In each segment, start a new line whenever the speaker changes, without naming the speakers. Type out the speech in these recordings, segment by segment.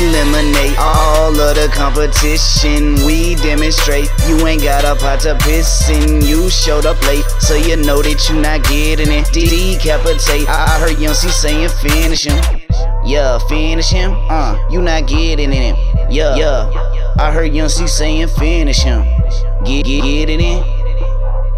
eliminate all of the competition. We demonstrate you ain't got a pot to piss in. You showed up late, so you know that you not getting it. Decapitate. I heard Young C saying finish him. Yeah, finish him. Uh, you not getting it. Yeah, yeah. I heard Young C saying finish him. Get, get, get it in.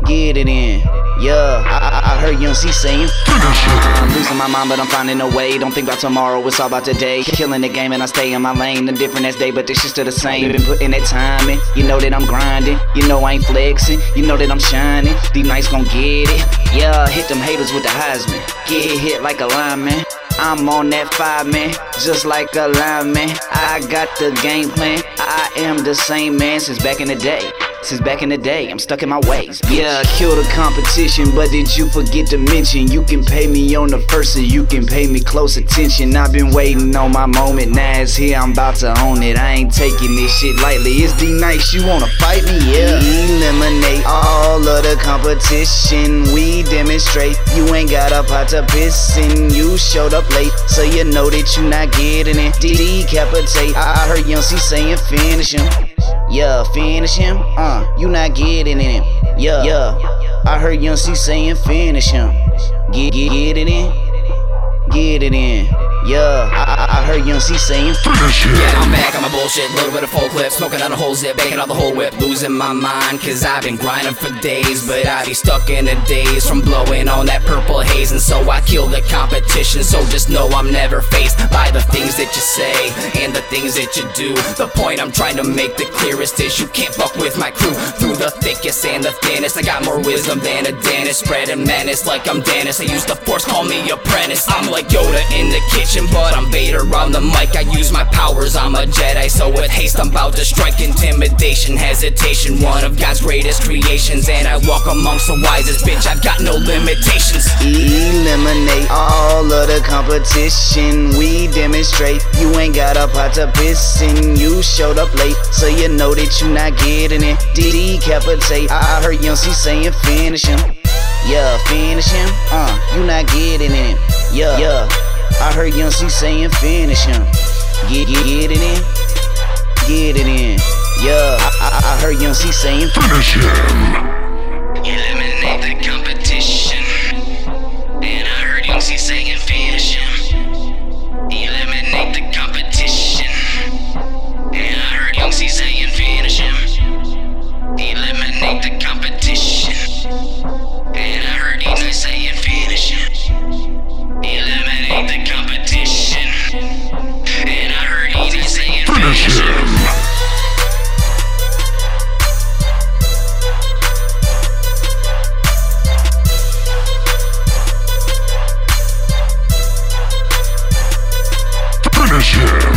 Get it in. Yeah, I, Heard Young C saying I'm losing my mind, but I'm finding a way. Don't think about tomorrow, it's all about today. Killing the game, and I stay in my lane. The different as day, but this shit's still the same. Been putting that time in. You know that I'm grinding. You know I ain't flexing. You know that I'm shining. These nights gon' get it. Yeah, hit them haters with the Heisman. Get hit like a lineman. I'm on that five man, just like a lineman. I got the game plan. I am the same man since back in the day. Since back in the day, I'm stuck in my ways. Yeah, I killed the competition, but did you forget to mention you can pay me on the first you can pay me close attention? I've been waiting on my moment, now it's here, I'm about to own it. I ain't taking this shit lightly. It's Dnyce, you wanna fight me? Yeah. Eliminate all of the competition. We demonstrate you ain't got a pot to piss in. You showed up late, so you know that you not getting it. Decapitate. I heard Young C saying finish him. Yeah, finish him. Uh, you not getting in him. Yeah, yeah. I heard Young C saying finish him. Get, get, get it in. Get it in. Yeah, I, I, I heard Young C saying
Yeah, I'm back on my bullshit, little bit of full clip, smoking out a whole zip, baking out the whole whip, losing my mind, cause I've been grinding for days, but I be stuck in the daze from blowing on that purple haze, and so I kill the competition, so just know I'm never faced by the things that you say, and the things that you do. The point I'm trying to make the clearest is you can't fuck with my crew, through the thickest and the thinnest, I got more wisdom than a dentist, spreading menace like I'm Dennis, I use the force, call me apprentice, I'm like Yoda in the kitchen, but I'm Vader on the mic. I use my powers, I'm a Jedi, so with haste I'm about to strike intimidation, hesitation. One of God's greatest creations, and I walk amongst the wisest. Bitch, I've got no limitations.
Eliminate all of the competition. We demonstrate you ain't got a pot to piss in. You showed up late, so you know that you not getting it. Decapitate. I heard Young saying finish him. Yeah, finish him. Uh, you not getting in him. Yeah, yeah. I heard Young C saying finish him. Get, get, get it in. Get it in. Yeah, I, I, I heard Young C saying
Finish him. Him.